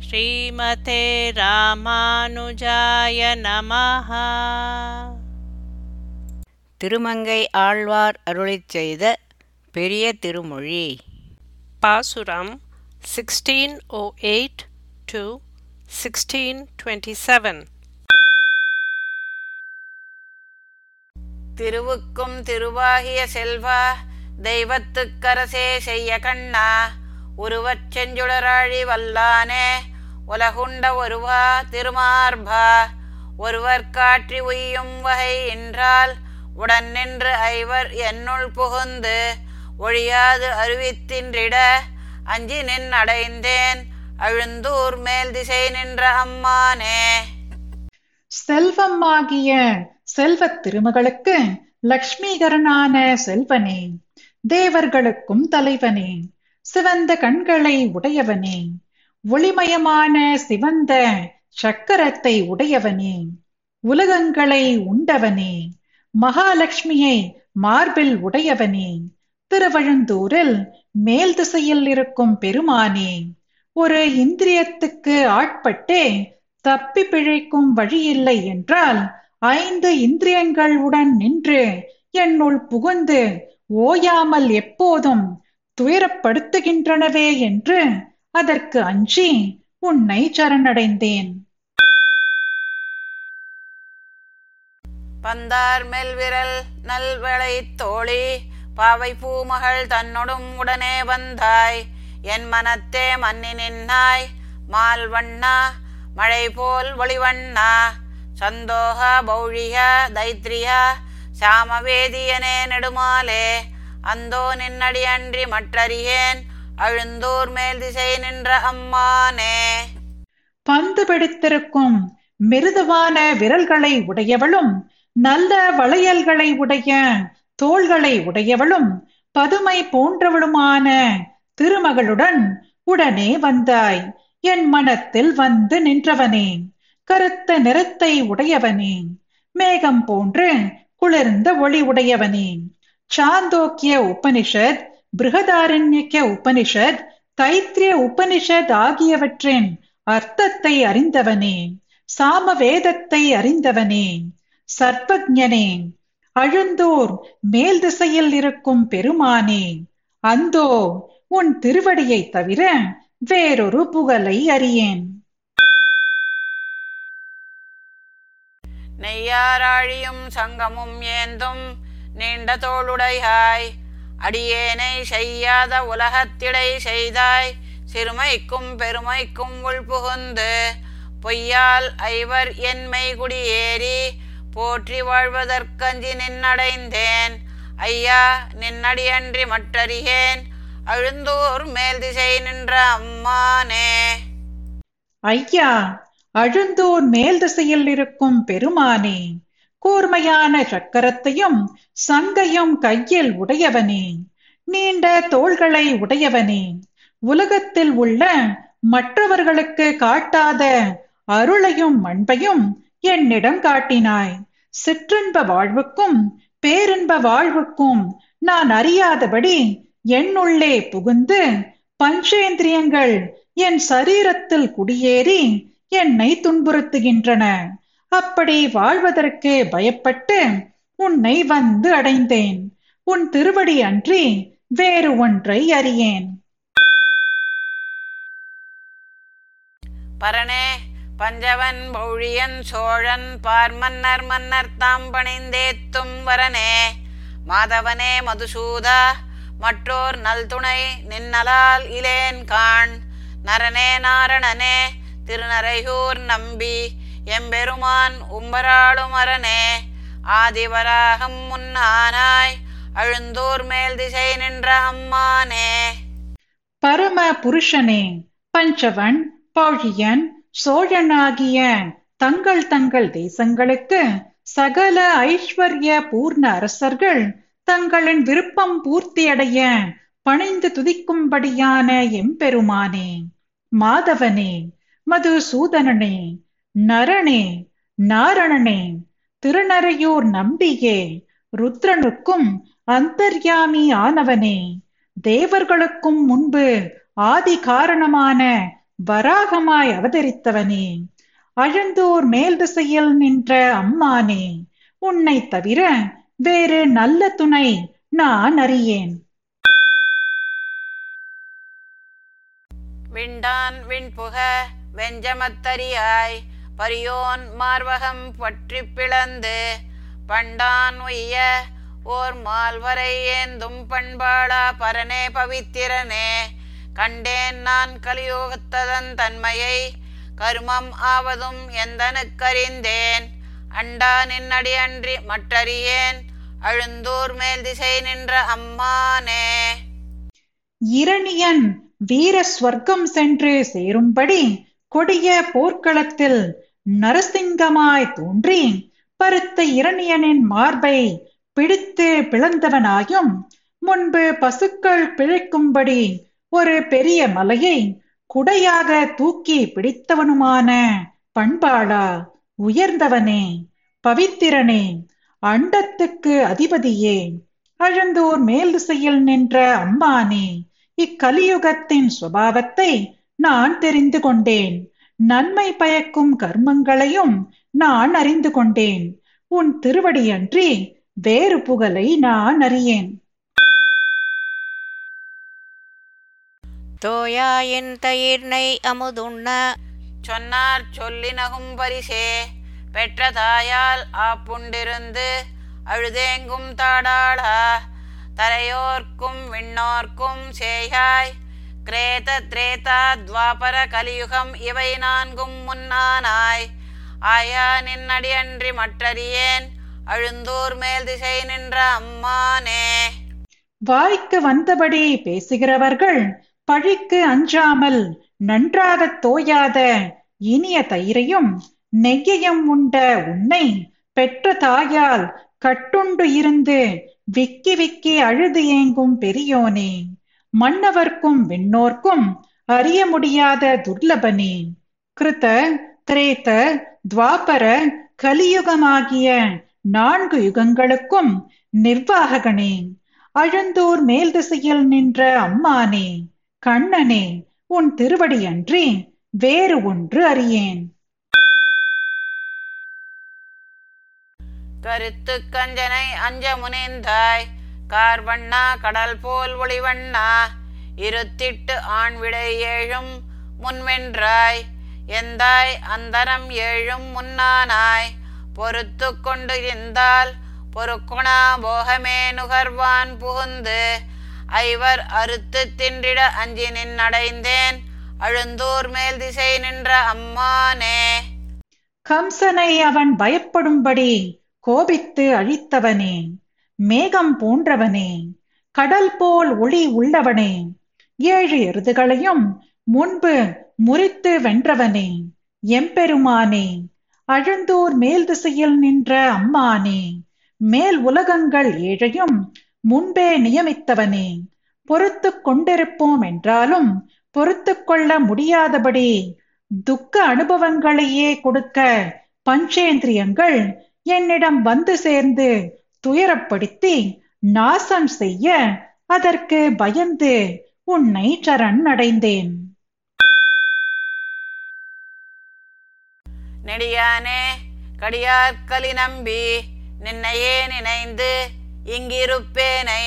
ஸ்ரீமதே ராமானுஜாய நமஹ. திருமங்கை ஆழ்வார் அருளிச் செய்த பெரிய திருமொழி. பாசுரம் 1608 to 1627 திருவுக்கும் திருவாகிய செல்வா தெய்வத்துக்கரசே செய்ய கண்ணா உருவச் செஞ்சுடராழி வல்லானே உலகுண்ட ஒருவா திருமார்பா. ஒருவர் காற்றி உய்யும் வகை என்றால் உடன் நின்று ஐவர் என்னுள் புகுந்து ஒழியாது அருவித்தின்றிட அஞ்சி நின் அடைந்தேன் அழுந்தூர் மேல் திசை நின்ற அம்மானே. செல்வமாகிய செல்வத் திருமகளுக்கு லக்ஷ்மீகரனான செல்வனே தேவர்களுக்கும் தலைவனே. சிவந்த கண்களை உடையவனே. ஒளிமயமான சிவந்த சக்கரத்தை உடையவனே. உலகங்களை உண்டவனே. மகாலட்சுமியை மார்பில் உடையவனே. திருவழுந்தூரில் மேல் திசையில் இருக்கும் பெருமானே. ஒரு இந்திரியத்துக்கு ஆட்பட்டே தப்பி பிழைக்கும் வழியில்லை என்றால் ஐந்து இந்திரியங்களுடன் நின்று என்னுள் புகுந்து ஓயாமல் எப்போதும் துயரப்படுத்துகின்றனவே என்று அதற்கு அஞ்சி உன்னை சரணடைந்தேன். பந்தார் மெல் விரல் நல்வளை தோழி பாவை பூமகள் தன்னொடும் உடனே வந்தாய். என் மனத்தே மன்னி நின்னாய் மால் வண்ணா மழை போல் ஒளிவண்ணா சந்தோக பௌழிய தைத்ரியா சாமவேதியனே நெடுமாலே அந்தோ நின்னடி அன்றி மற்றறியேன் அழுந்தூர் மேல் திசை நின்ற அம்மானே. பந்து பிடித்திருக்கும் மிருதுவான விரல்களை உடையவளும் நல்ல வளையல்களை உடைய தோள்களை உடையவளும் பதுமை போன்றவளுமான திருமகளுடன் உடனே வந்தாய். என் மனத்தில் வந்து நின்றவனே கருத்த நிறத்தை உடையவனே மேகம் போன்று குளிர்ந்த ஒளி உடையவனே. சாந்தோக்கிய உபனிஷத் பிருகதாரண்யக்க உபனிஷத் தைத்திரிய உபனிஷத் ஆகியவற்றின் அர்த்தத்தை அறிந்தவனே சாம வேதத்தை அறிந்தவனே சர்பஜனே அழுந்தோர் மேல் திசையில் இருக்கும் பெருமானே அந்தோ உன் திருவடியை தவிர வேறொரு புகழை அறியேன். நெய்யாராழியும் சங்கமும் ஏந்தும் நீண்ட தோளுடையாய் அடியேனை செய்யாத உலகத்திடை செய்தாய். சிறுமைக்கும் பெருமைக்கும் உள்புகுந்து பொய்யால் ஐவர் என்மை குடியேறி போற்றி வாழ்வதற்கஞ்சி நின்னடைந்தேன். ஐயா நின்னடியன்றி மற்றறியேன். அழுந்தூர் மேல் திசை நின்ற அம்மானே. ஐயா அழுந்தோர் மேல் திசையில் இருக்கும் பெருமானே. கூர்மையான சக்கரத்தையும் சங்கையும் கையில் உடையவனே. நீண்ட தோள்களை உடையவனே. உலகத்தில் உள்ள மற்றவர்களுக்கு காட்டாத அருளையும் அன்பையும் என்னிடம் காட்டினாய். சிற்றின்ப வாழ்வுக்கும் பேரின்ப வாழ்வுக்கும் நான் அறியாதபடி என்னுள்ளே புகுந்து பஞ்சேந்திரியங்கள் என் சரீரத்தில் குடியேறி என்னை துன்புறுத்துகின்றன. அப்படி வாழ்வதற்கு பயப்பட்டு உன்னை வந்து அடைந்தேன். உன் திருவடி அன்றி வேறு ஒன்றை அறியேன். பரணே பஞ்சவன் பௌழியன் சோழன் பார் மன்னர் மன்னர் தாம் பணிந்தேத்தும் வரனே. மாதவனே மதுசூதா மற்றோர் நல்துணை நின்னலால் இலேன் காண். நரனே நாரணனே திருநரையூர் நம்பி எம்பெருமான் உம்பராளும் அரணே. ஆதிவராகம் முன்னானாய். அழுந்தூர் மேல் திசை நின்ற அம்மானே. பரம புருஷனே பஞ்சவன் பௌழியன் சோழனாகிய தங்கள் தங்கள் தேசங்களுக்கு சகல ஐஸ்வர்ய பூர்ண அரசர்கள் தங்களின் விருப்பம் பூர்த்தியடைய பணிந்து துதிக்கும்படியான எம்பெருமானே. மாதவனே மதுசூதனனே நரணே நாரணனே திருநறையூர் நம்பியே ருத்ரனுக்கும் அந்தர்யாமி ஆனவனே தேவர்களுக்கும் முன்பு ஆதி காரணமான வராகமாய் அவதரித்தவனே அழந்தூர் மேல் திசையில் நின்ற அம்மானே உன்னை தவிர வேறு நல்ல துணை நான் அறியேன். விண்டான் விண்புக வெஞ்சமத்தரியாய் பரியோன் மார்வகம் பற்றி பிளந்து பண்டான் உய்ய ஓர் மால்வரை ஏந்தும் பண்பாளா பரனே பவித்திரனே. கண்டேன் நான் கலியோகத்ததன் தன்மையை கருமம் ஆவதும் எந்தனுக்கறிந்தேன். அண்டா நின்னடி அன்றி மற்றறியேன் அழுந்தூர் மேல் திசை நின்ற அம்மானே. இரணியன் வீர ஸ்வர்க்கம் சென்று சேரும்படி கொடிய போர்க்களத்தில் நரசிங்கமாய் தோன்றி பருத்த இரணியனின் மார்பை பிடித்து பிளந்தவனாயும் முன்பு பசுக்கள் பிழைக்கும்படி ஒரு பெரிய மலையை குடையாக தூக்கி பிடித்தவனுமான பண்பாளா உயர்ந்தவனே பவித்திரனே அண்டத்துக்கு அதிபதியே அழந்தோர் மேல் திசையில் நின்ற அம்மானே இக்கலியுகத்தின் சுபாவத்தை நான் தெரிந்து கொண்டேன். நன்மை பயக்கும் கர்மங்களையும் நான் அறிந்து கொண்டேன். உன் திருவடியன்றி வேறு புகழை நான் அறியேன். தோயாயின் தயிர் அமுதுண்ண. சொன்னார் சொல்லினகும் பரிசே. பெற்ற தாயால் ஆப்புண்டிருந்து அழுதேங்கும் தாடாளா. தரையோர்க்கும் விண்ணோர்க்கும் சேயாய். கிரேத திரேதா துவாபர கலியுகம் இவை நான்கும் முன்னானாய். ஆயா நின்னடியன்றி மற்றறியேன். அழுந்தூர் மேல் திசை நின்ற அம்மானே. வாய்க்கு வந்தபடி பேசுகிறவர்கள் பழிக்கு அஞ்சாமல் நன்றாகத் தோயாத இனிய தயிரையும் நெய்யையும் உண்ட உன்னை பெற்ற தாயால் கட்டுண்டு இருந்து விக்கி விக்கி அழுது ஏங்கும் பெரியோனே. மன்னவர்க்கும் விண்ணோர்க்கும் அறிய முடியாத துர்லபனே. கிருத திரேத துவாபர கலியுகமாகிய நான்கு யுகங்களுக்கும் நிர்வாககனே. அழந்தூர் மேல் திசையில் நின்ற அம்மானே கண்ணனே உன் திருவடி அன்றி வேறு ஒன்று அறியேன். கருத்து கஞ்சனை அஞ்ச முனைந்தாய். கார்வண்ணா கடல் போல் ஒளிவண்ணா இருத்திட்டு ஆண் விடை ஏழும் முன்வென்றாய் எந்தாய்? அந்தரம் ஏழும் முன்னானாய் பொறுத்து கொண்டு இருந்தால் பொறுக்குணா போகமே நுகர்வான் புகுந்து. ஐவர் அறுத்து தின்றிட அஞ்சி நின்னடைந்தேன் அழுந்தூர் மேல் திசை நின்ற அம்மானே. கம்சனை அவன் பயப்படும்படி கோபித்து அழித்தவனே. மேகம் போன்றவனே கடல் போல் ஒளி உள்ளவனே ஏழு எருதுகளையும் முன்பு முறித்து வென்றவனே எம்பெருமானே அழுந்தூர் மேல் திசையில் நின்ற அம்மானே மேல் உலகங்கள் ஏழையும் முன்பே நியமித்தவனே பொறுத்து கொண்டிருப்போம் என்றாலும் பொறுத்து கொள்ள முடியாதபடி துக்க அனுபவங்களையே கொடுக்க பஞ்சேந்திரியங்கள் என்னிடம் வந்து சேர்ந்து துயரப்படுத்தி நாசம் செய்ய அதற்கு பயந்து உன்னை சரண் அடைந்தேன். நெடியானே கடியார்கலி நம்பி நின்னையே நினைந்து இங்கிருப்பேனை.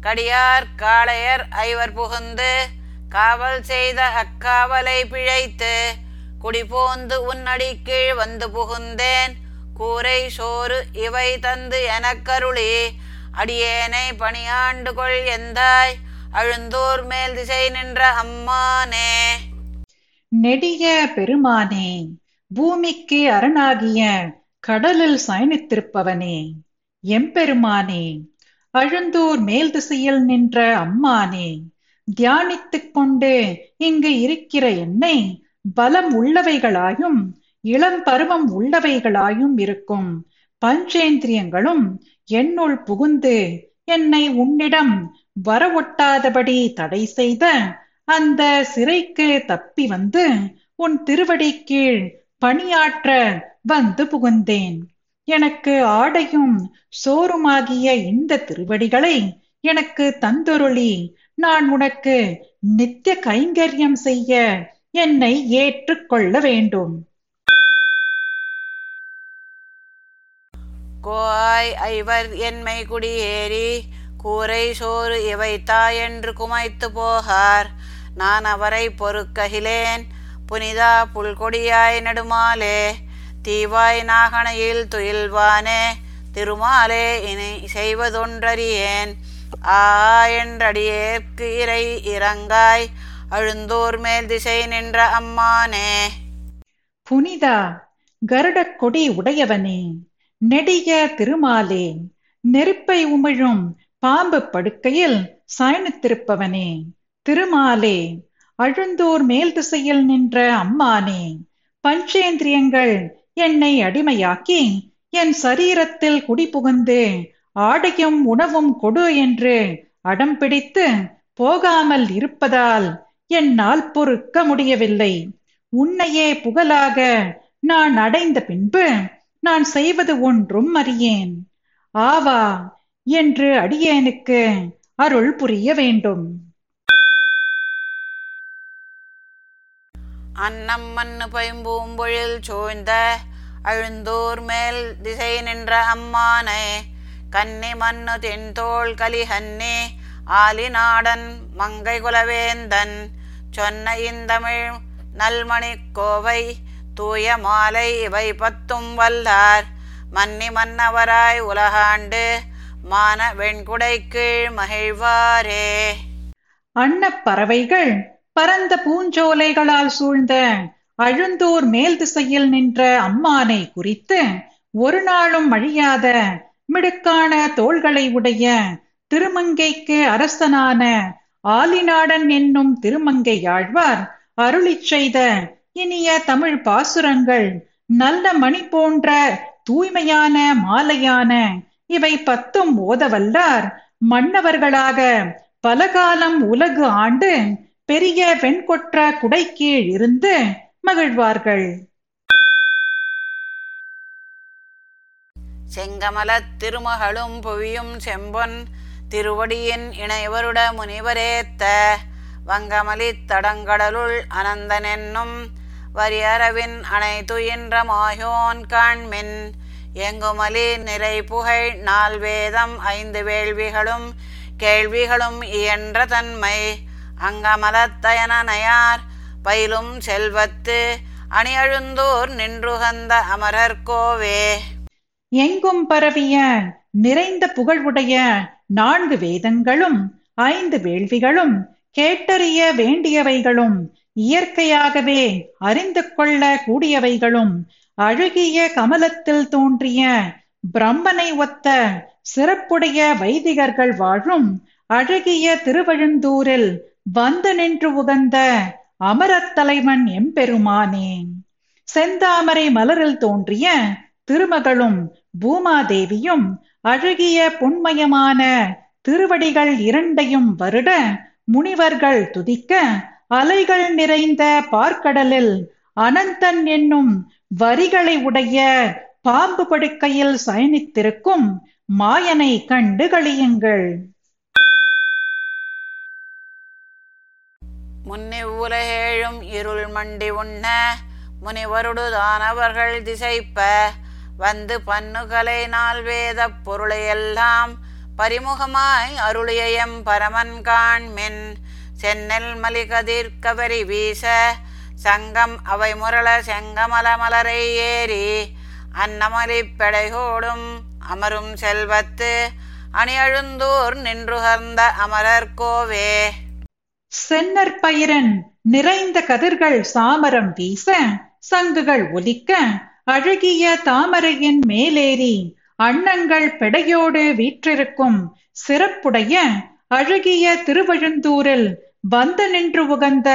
கடியார் காளையர் ஐவர் புகுந்து காவல் செய்த அக்காவலை பிழைத்து குடிபோந்து உன்னடி கீழ் வந்து புகுந்தேன். கூரை சோறு இவை தந்து எனக்கருளி. அடியேனை பணியாண்டு கொள் எந்தாய். அழுந்தூர் மேல் திசை நின்ற அம்மானே. நெடிய பெருமானே பூமிக்கு அரணாகிய கடலில் சயனித்திருப்பவனே. எம்பெருமானே அழுந்தூர் மேல் திசையில் நின்ற அம்மானே தியானித்துக் கொண்டு இங்கு இருக்கிற என்னை பலம் உள்ளவைகளாயும் இளம் பருவம் உள்ளவைகளாயும் இருக்கும். பஞ்சேந்திரியங்களும் என்னுள் புகுந்து என்னை உன்னிடம் வரவொட்டாதபடி தடை செய்த அந்த சிறைக்கு தப்பி வந்து உன் திருவடி கீழ் பணியாற்ற வந்து புகுந்தேன். எனக்கு ஆடையும் சோறுமாகிய இந்த திருவடிகளை எனக்கு தந்தொருளி. நான் உனக்கு நித்திய கைங்கரியம் செய்ய என்னை ஏற்றுக்கொள்ள வேண்டும். கோய் ஐவர் என்மை குடியேறி கூரை சோறு இவை என்று குமைத்து போகார். நான் அவரை பொறுக்ககிலேன். புனிதா புல்கொடியாய் நடுமாலே தீவாய் நாகனையில் துயில்வானே திருமாலே இனி செய்வதொன்றறியேன். ஆ என்றடியேற்கு இறை இறங்காய் அழுந்தோர் மேல் திசை நின்ற அம்மானே. புனிதா கருடக் கொடி உடையவனே. நெடிய திருமாலே நெருப்பை உமிழும் பாம்பு படுக்கையில் சாய்ந்திருப்பவனே திருமாலே அழுந்தோர் மேல் திசையில் நின்ற அம்மானே பஞ்சேந்திரியங்கள் என்னை அடிமையாக்கி என் சரீரத்தில் குடிபுகுந்து ஆடையும் உணவும் கொடு என்று அடம் பிடித்து போகாமல் இருப்பதால் என்னால் பொறுக்க முடியவில்லை. உன்னையே புகழாக நான் அடைந்த பின்பு நான் செய்வது ஒன்றும் அறியேன். ஆவா என்று அடியேனுக்கு அருள் புரிய வேண்டும். அன்னம் மண்ணு பைம்பூம்பொழில் சூழ்ந்த அழுந்தோர் மேல் திசை நின்ற அம்மானே கன்னி மண்ணு தென்தோள் கலிஹன்னே ஆலிநாடன் மங்கை குலவேந்தன் சொன்ன இந்தமிழ் நல்மணி கோவை தூய மாலை இவை பத்தும் வல்லார். மன்னி மன்னவராய் உலகாண்டு மான வெண்குடை கீழ் மகிழ்வாரே. அன்னப் பறவைகள் பரந்த பூஞ்சோலைகளால் சூழ்ந்த அழுந்தூர் மேல் திசையில் நின்ற அம்மானை குறித்து ஒரு நாளும் அழியாத மிடுக்கான தோள்களை உடைய திருமங்கைக்கு அரசனான ஆலிநாடன் என்னும் திருமங்கையாழ்வார் அருளிச் செய்த இனிய தமிழ் பாசுரங்கள் நல்ல மணி போன்ற தூய்மையான மாலையான. இவை பத்தும் ஓதவல்லார் மன்னவர்களாக பல காலம் உலகு ஆண்டு பெரிய வெண்கொற்ற குடைக்கீழ் இருந்து மகிழ்வார்கள். செங்கமலத் திருமகளும் புவியும் செம்பொன் திருவடியின் இணைவருட முனிவரேத்த வங்கமலி தடங்கடலுள் அனந்தனென்னும் வரியரவின் அணை துயின்ற மாயோன் காண்மின். எங்குமலி நிறை புகழ் நால் வேதம் ஐந்து வேள்விகளும் கேள்விகளும் இயன்ற தன்மை. அங்கமலத்தயனனையார் பயிலும் செல்வத்து அணியழுந்தோர் நின்றுகந்த அமரர்கோவே எங்கும் பரவிய நிறைந்த புகழ்வுடைய நான்கு வேதங்களும் ஐந்து வேள்விகளும் கேட்டறிய வேண்டியவைகளும் இயற்கையாகவே அறிந்து கொள்ள கூடியவைகளும் அழகிய கமலத்தில் தோன்றிய பிரம்மனை ஒத்த சிறப்புடைய வைதிகர்கள் வாழும் அழகிய திருவழுந்தூரில் வந்து நின்று உகந்த அமரத் தலைவன் எம்பெருமானே. செந்தாமரை மலரில் தோன்றிய திருமகளும் பூமாதேவியும் அழகிய பொன்மயமான திருவடிகள் இரண்டையும் வருட முனிவர்கள் துதிக்க அலைகள் நிறைந்த பார்க்கடலில் அனந்தன் என்னும் வரிகளை உடைய பாம்பு படுக்கையில் சயனித்திருக்கும் மாயனை கண்டு கழியுங்கள் முன்னே உலகேழும் இருள் மண்டி உண்ண முனிவருடு தானவர்கள் திசைப்ப வந்து பன்னுகலை நாள் வேத பொருளையெல்லாம் பரிமுகமாய் அருளிய எம் பரமன் காண்மின் சென்னல் மலிகதிர் கவரி வீச சங்கம் அவை முரள செங்கமல மலரை ஏறி அன்னமலி பெடைகோடும் அமரும் செல்வத்து அணியழுந்தூர் நின்றுகர்ந்த அமரர் கோவே. சென்னற்பயிரன் நிறைந்த கதிர்கள் சாமரம் வீச சங்குகள் ஒலிக்க அழகிய தாமரையின் மேலேறி அன்னங்கள் பெடையோடு வீற்றிருக்கும் சிறப்புடைய அழகிய திருவழுந்தூரில் வந்து நின்று உகந்த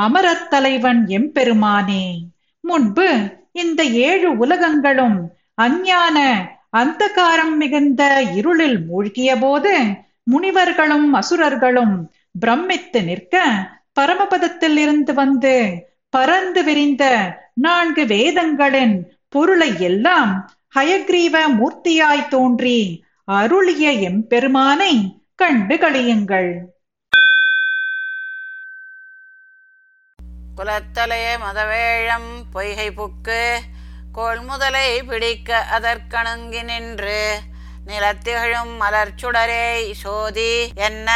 அமரத் தலைவன் எம்பெருமானே. முன்பு இந்த ஏழு உலகங்களும் அஞ்ஞான அந்தகாரம் மிகுந்த இருளில் மூழ்கிய போது முனிவர்களும் அசுரர்களும் பிரமித்து நிற்க பரமபதத்தில் இருந்து வந்து பறந்து விரிந்த நான்கு வேதங்களின் பொருளை எல்லாம் ஹயக்ரீவ மூர்த்தியாய் தோன்றி அருளிய எம்பெருமானை கண்டு கழியுங்கள் குலத்தலைய மதவேழம் பொய்கை புக்கு கொள்முதலை பிடிக்க அதற்கணுங்கி நின்று நிலத்திகழும் மலர்ச்சுடரே சோதி என்ன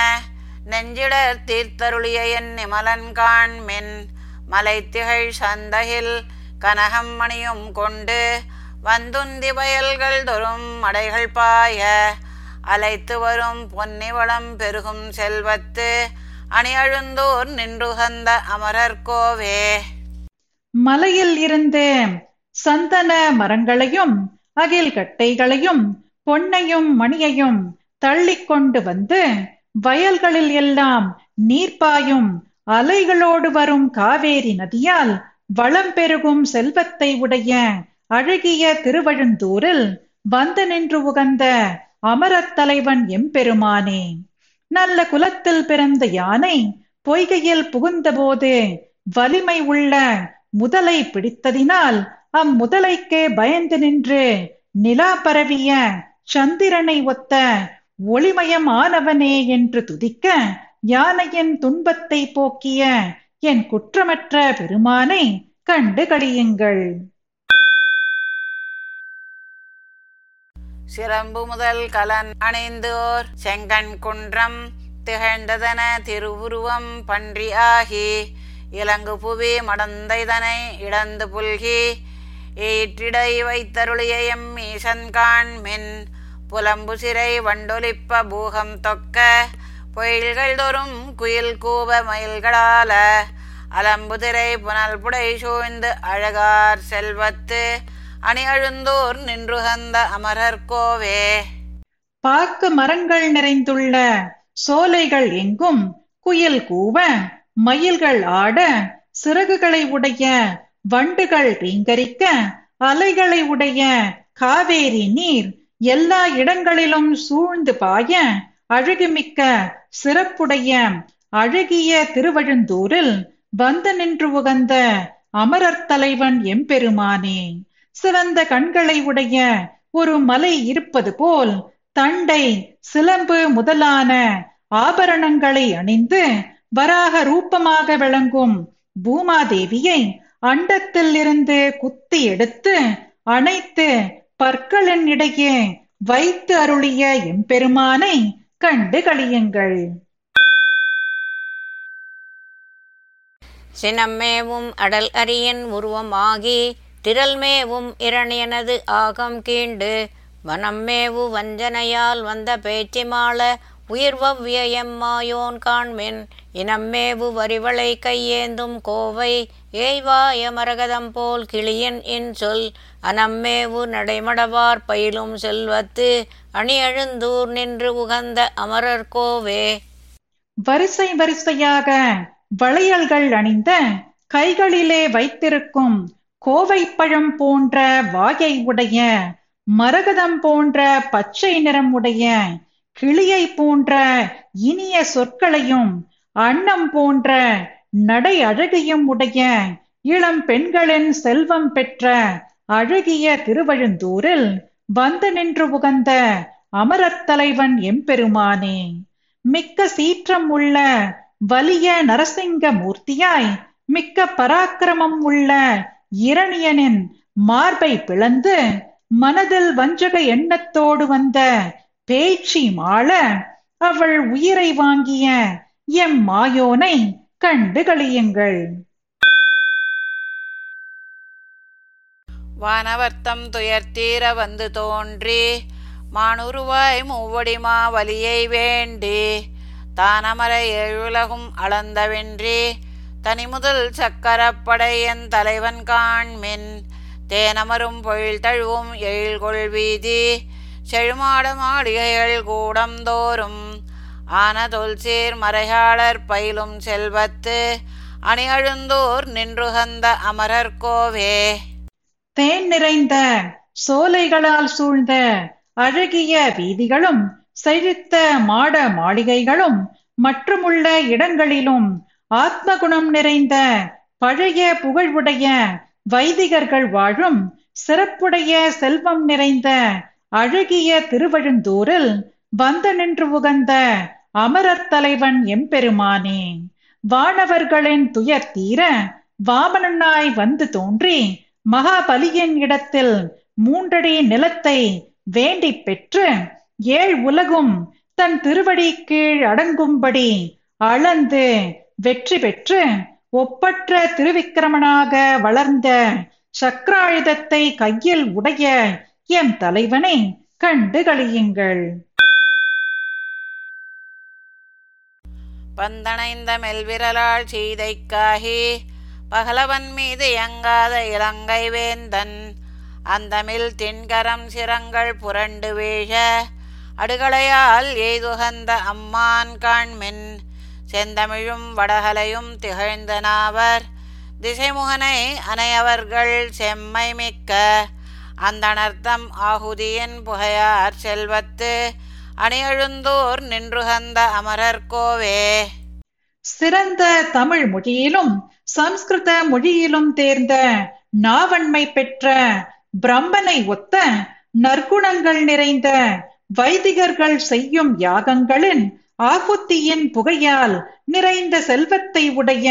நெஞ்சிடர் தீர்த்தருளிய என் நிமலன்கான் மின் மலைத்திகழ் சந்தகில் கனகம் மணியும் கொண்டு வந்துந்தி வயல்கள் தொறும் மடைகள் பாய அலைத்து வரும் பொன்னிவளம் பெருகும் செல்வத்து அணியழுந்தோர் நின்றுகந்த அமரர்கோவே. மலையில் இருந்து சந்தன மரங்களையும் அகில் கட்டைகளையும் பொன்னையும் மணியையும் தள்ளிக் கொண்டு வந்து வயல்களில் எல்லாம் நீர்ப்பாயும் அலைகளோடு வரும் காவேரி நதியால் வளம் பெருகும் செல்வத்தை உடைய அழகிய திருவழுந்தூரில் வந்து நின்று உகந்த அமரத் தலைவன் எம்பெருமானே. நல்ல குலத்தில் பிறந்த யானை பொய்கையில் புகுந்தபோது வலிமை உள்ள முதலை பிடித்ததினால் அம்முதலைக்கே பயந்து நின்று நிலா பரவிய சந்திரனை ஒத்த ஒளிமயம் ஆனவனே என்று துதிக்க யானையின் துன்பத்தை போக்கிய என் குற்றமற்ற பெருமானை கண்டு கழியுங்கள் சிலம்பு முதல் கலன் அணைந்தோர் செங்கண் குன்றம் திகழ்ந்ததன திருவுருவம் பன்றி ஆகி இலங்கு புவி மடந்தைதனை இடந்து புல்கி ஈற்றிடை வைத்தருளிய எம் ஈசன் காண்மின் புலம்பு சிறை வண்டொலிப்ப பூகம் தொக்க பொயில்கள் தோறும் குயில் கூப மயில்களால அலம்புதிரை புனல் புடை சூழ்ந்து அழகார் செல்வத்து அணி அழுந்தோர் நின்றுகந்த அமரர்கோவே பாக்கு மரங்கள் நிறைந்துள்ள சோலைகள் எங்கும்? குயில் கூவ மயில்கள் ஆட சிறகுகளை உடைய வண்டுகள் ரீங்கரிக்க அலைகளை உடைய காவேரி நீர் எல்லா இடங்களிலும் சூழ்ந்து பாய அழகுமிக்க சிறப்புடைய அழகிய திருவழுந்தூரில் வந்து நின்று உகந்த அமரர் தலைவன் எம்பெருமானே. சிவந்த கண்களை உடைய ஒரு மலை இருப்பது போல் தண்டை சிலம்பு முதலான ஆபரணங்களை அணிந்து வராக ரூபமாக விளங்கும் பூமாதேவியை அண்டத்தில் இருந்து குத்தி எடுத்து அணைத்து பற்களின் இடையே வைத்து அருளிய எம்பெருமானை கண்டு கழியுங்கள் சினமேவும் அடல் அரியன் உருவமாகி திரள்மேவும் இரணியனது ஆகம் கீண்டு மனம்மேவு வஞ்சனையால் வந்த பேச்சிமாள உயிர்வவ்விய எம்மாயோன் காண்மின் இனம்மேவு வரிவளை கையேந்தும் கோவை ஏய்வாய மரகதம் போல் கிளியன் இன் சொல் அனம்மேவு நடைமடவார் பயிலும் செல்வத்து அணியழுந்தூர் நின்று உகந்த அமரர் கோவே. வரிசை வரிசையாக வளையல்கள் அணிந்த கைகளிலே வைத்திருக்கும் கோவைப்பழம் போன்ற வாயை உடைய மரகதம் போன்ற பச்சை நிறம் உடைய கிளியை போன்ற இனிய சொற்களையும் அன்னம் போன்ற நடை அழகையும் உடைய இளம் பெண்களின் செல்வம் பெற்ற அழகிய திருவழுந்தூரில் வந்து நின்று உகந்த அமரத் தலைவன் எம்பெருமானே. மிக்க சீற்றம் உள்ள வலிய நரசிங்க மூர்த்தியாய் மிக்க பராக்கிரமம் உள்ள இரணியனின் மார்பை பிளந்து மனதில் வஞ்சக எண்ணத்தோடு வந்த பேச்சி மாள அவள் உயிரை வாங்கிய எம் மாயோனை கண்டு கழியுங்கள் வானவர்த்தம் துயர்த்தீர வந்து தோன்றி மானுருவாய் மூவடிமா வலியை வேண்டி தானமர ஏழுலகும் அளந்தவென்றி தனிமுதல் சக்கரப்படையன் தலைவன் காண்மின். தேனமரும் பொழில் தழுவும் எழில்கொள் வீதி. செழுமாட மாளிகைகள் கூடந்தோறும் ஆன தொல்சீர் மறையாளர் பயிலும் செல்வத்து. அணியழுந்தோர் நின்றுகந்த அமரர்கோவே தேன் நிறைந்த சோலைகளால் சூழ்ந்த அழகிய வீதிகளும் செழித்த மாட மாளிகைகளும் மற்றுமுள்ள இடங்களிலும் ஆத்ம குணம் நிறைந்த பழைய புகழ்வுடைய வைதிகர்கள் வாழும் சிறப்புடைய செல்வம் நிறைந்த அழகிய திருவழுந்தூரில் வந்து நின்று உகந்த அமரர் தலைவன் எம்பெருமானே. வானவர்களின் துயர் தீர வாமனனாய் வந்து தோன்றி மகாபலியின் இடத்தில் மூன்றடி நிலத்தை வேண்டி பெற்று ஏழ் உலகும் தன் திருவடி கீழ் அடங்கும்படி அளந்து வெற்றி பெற்று ஒப்பற்ற திருவிக்கிரமனாக வளர்ந்த சக்கராயுதத்தை கையில் உடைய எம் தலைவனை கண்டு கழியுங்கள் பந்தனைந்த மெல்விரலால் சீதைக்காகி பகலவன் மீது இயங்காத இலங்கை வேந்தன். அந்தமில் தின்கரம் சிரங்கள் புரண்டு வீழ அடுகளையால் எய்துகந்த அம்மான் காண்மின். செந்தமிழும் வடகலையும் திகழ்ந்தனாவர் திசைமுகனை அனையவர்கள் செம்மை மிக்க. அந்தனர்த்தம் ஆகுதியின் புகையார் செல்வத்து. அணியழுந்தோர் நின்றுகந்த அமரர்கோவே சிறந்த தமிழ் மொழியிலும் சம்ஸ்கிருத மொழியிலும் தேர்ந்த நாவன்மை பெற்ற பிரம்மனை ஒத்த நற்குணங்கள் நிறைந்த வைதிகர்கள் செய்யும் யாகங்களின் ஆகுத்தியின் புகையால் நிறைந்த செல்வத்தை உடைய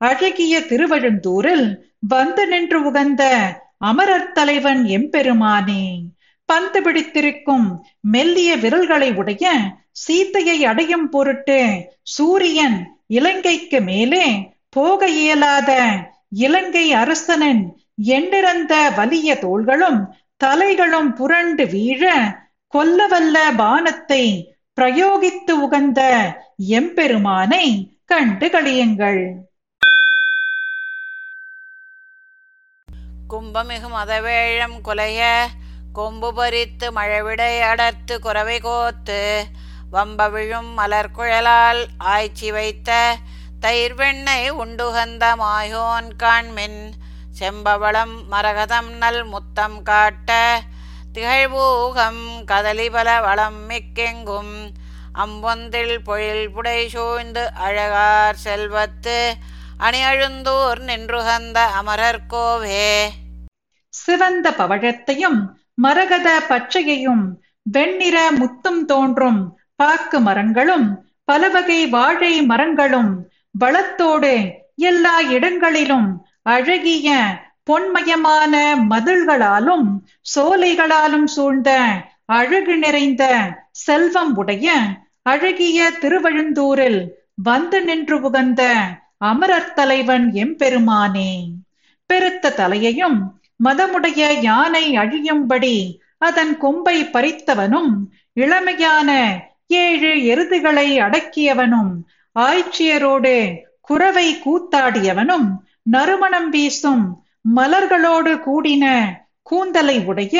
அழகிய திருவழுந்தூரில் வந்து நின்று உகந்த அமரர் தலைவன் எம்பெருமானே பந்து பிடித்திருக்கும் மெல்லிய விரல்களை உடைய சீத்தையை அடையும் பொருட்டு சூரியன் இலங்கைக்கு மேலே போக இயலாத இலங்கை அரசனின் எண்ணிறந்த வலிய தோள்களும் தலைகளும் புரண்டு வீழ கொல்லவல்ல பானத்தை பிரயோகித்து உகந்த எம்பெருமானை கண்டு களியுங்கள். கும்பமிகு மதவேழம் குலைய கொம்பு பறித்து மழவிடை அடர்த்து குறவை கோத்து வம்ப விழும் மலர் குழலால் ஆய்ச்சி வைத்த தயிர் வெண்ணை உண்டுகந்த மாயோன் காண்மின் செம்பவளம் மரகதம் நல் முத்தம் காட்ட திகழ்வூகம் கதலிபல வளம் மிக்கெங்கும். அம்பொந்தில் பொழில் புடை சூழ்ந்து அழகார் செல்வத்து அணியழுந்தூர் நின்றுகந்த அமரர்கோவே சிவந்த பவழத்தையும் மரகத பச்சையையும் வெண்ணிற முத்தும் தோன்றும் பாக்கு மரங்களும் பலவகை வாழை மரங்களும் வளத்தோடு எல்லா இடங்களிலும் அழகிய பொன்மயமான மதில்களாலும் சோலைகளாலும் சூழ்ந்த அழகு நிறைந்த செல்வம் உடைய அழகிய திருவழுந்தூரில் வந்து நின்று உகந்த அமரர் தலைவன் எம்பெருமானே. பெருத்த தலையையும் மதமுடைய யானை அழியும்படி அதன் கொம்பை பறித்தவனும் இளமையான ஏழு எருதுகளை அடக்கியவனும் ஆய்ச்சியரோடு குறவை கூத்தாடியவனும் நறுமணம் வீசும் மலர்களோடு கூடின கூந்தலை உடைய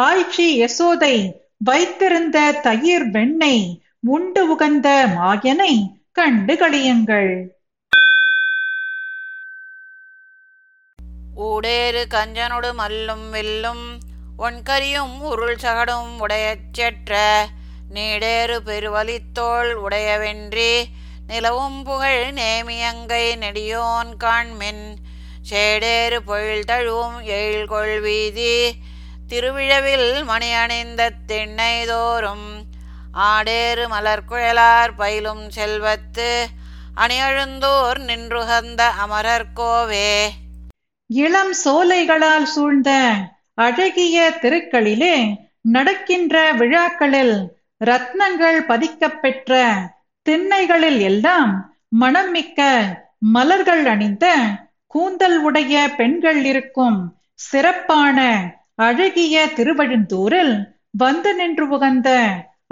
ஆய்ச்சி யசோதை வைத்திருந்த தயிர் வெண்ணெய் உண்டு உகந்த மாயனை கண்டு களியுங்கள் ஊடேறு கஞ்சனொடு மல்லும் வில்லும் ஒன்கரியும் உருள் சகடும் உடையச் செற்ற நீடேறு பெருவலித்தோள் உடையவென்றி நிலவும் புகழ் நேமியங்கை நெடியோன் காண்மின் சேடேறு பொழில் தழுவும் எழில்கொள் வீதி. திருவிழவில் மணி அணிந்த திண்ணை தோறும் ஆடேறு மலர்குழலார் பயிலும் செல்வத்து. அணியழுந்தோர் நின்றுகந்த அமரர்கோவே இளம் சோலைகளால் சூழ்ந்த அழகிய தெருக்களிலே நடக்கின்ற விழாக்களில் ரத்னங்கள் பதிக்கப்பெற்ற திண்ணைகளில் எல்லாம் மணம் மிக்க மலர்கள் அணிந்த கூந்தல் உடைய பெண்கள் இருக்கும் சிறப்பான அழகிய திருவழுந்தூரில் வந்து நின்று உகந்த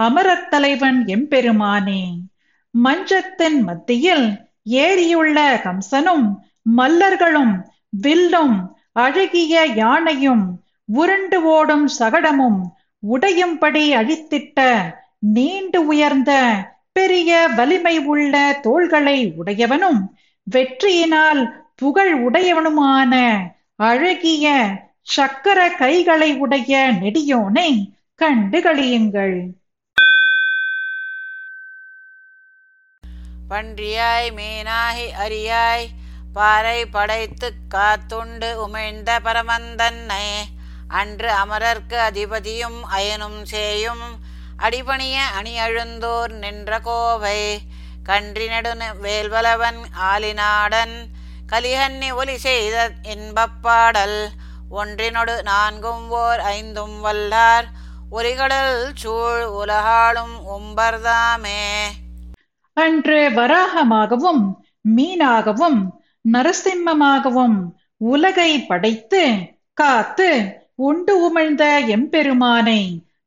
அமரத் தலைவன் எம்பெருமானே. மஞ்சத்தின் மத்தியில் ஏறியுள்ள கம்சனும் மல்லர்களும் வில்லும் அழகிய யானையும் உருண்டு ஓடும் சகடமும் உடையும்படி அழித்திட்ட நீண்டு உயர்ந்த பெரிய வலிமை உள்ள தோள்களை உடையவனும் வெற்றியினால் புகழ் உடையவனுமான அழகிய சக்கர கைகளை உடைய நெடியோனை கண்டு கழியுங்கள் பன்றியாய் மீனாகி அரியாய் பாறை படைத்து காத்துண்டு உமிழ்ந்த பரமந்தன்னை அன்று அமரர்க்கு அதிபதியும் அயனும் சேயும் அடிபணிய அணியழுந்தோர் நின்ற கோவை கன்றி நெடு வேல்வலவன் ஆலிநாடன் கலிஹன்னி ஒலி செய்த இன்பப் பாடல் ஒன்றினொடு நான்கும் ஓர் ஐந்தும் வல்லார். ஒலிகடல் சூழ் உலகாளும் உம்பர்தாமே அன்று வராகமாகவும் மீனாகவும் நரசிம்மமாகவும் உலகை படைத்து காத்து உண்டு உமிழ்ந்த எம்பெருமானை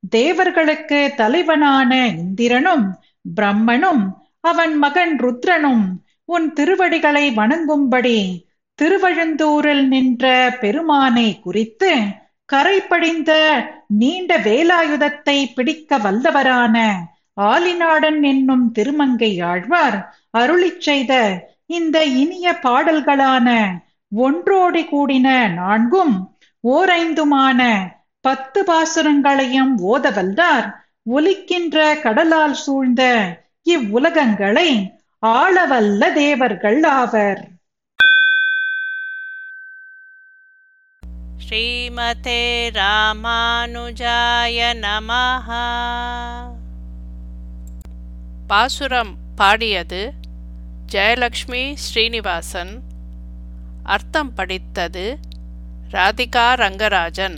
தேவர்களுக்கு தலைவனான இந்திரனும் பிரம்மனும் அவன் மகன் ருத்ரனும் உன் திருவடிகளை வணங்கும்படி திருவழுந்தூரில் நின்ற பெருமானை குறித்து கரைப்படிந்த நீண்ட வேலாயுதத்தை பிடிக்க வல்லவரான ஆலிநாடன் என்னும் திருமங்கை ஆழ்வார் அருளிச் செய்த இந்த இனிய பாடல்களான ஒன்றோடி கூடின நான்கும் ஓரைந்துமான பத்து பாசுரங்களையும் ஓதவல்லார் ஒலிக்கின்ற கடலால் சூழ்ந்த இவ்வுலகங்களை ஆளவல்ல தேவர்கள் ஆவர். ஸ்ரீமதே ராமானுஜாய நமஹ. பாசுரம் பாடியது ஜெயலக்ஷ்மி ஸ்ரீனிவாசன். அர்த்தம் படித்தது ராதிகா ரங்கராஜன்.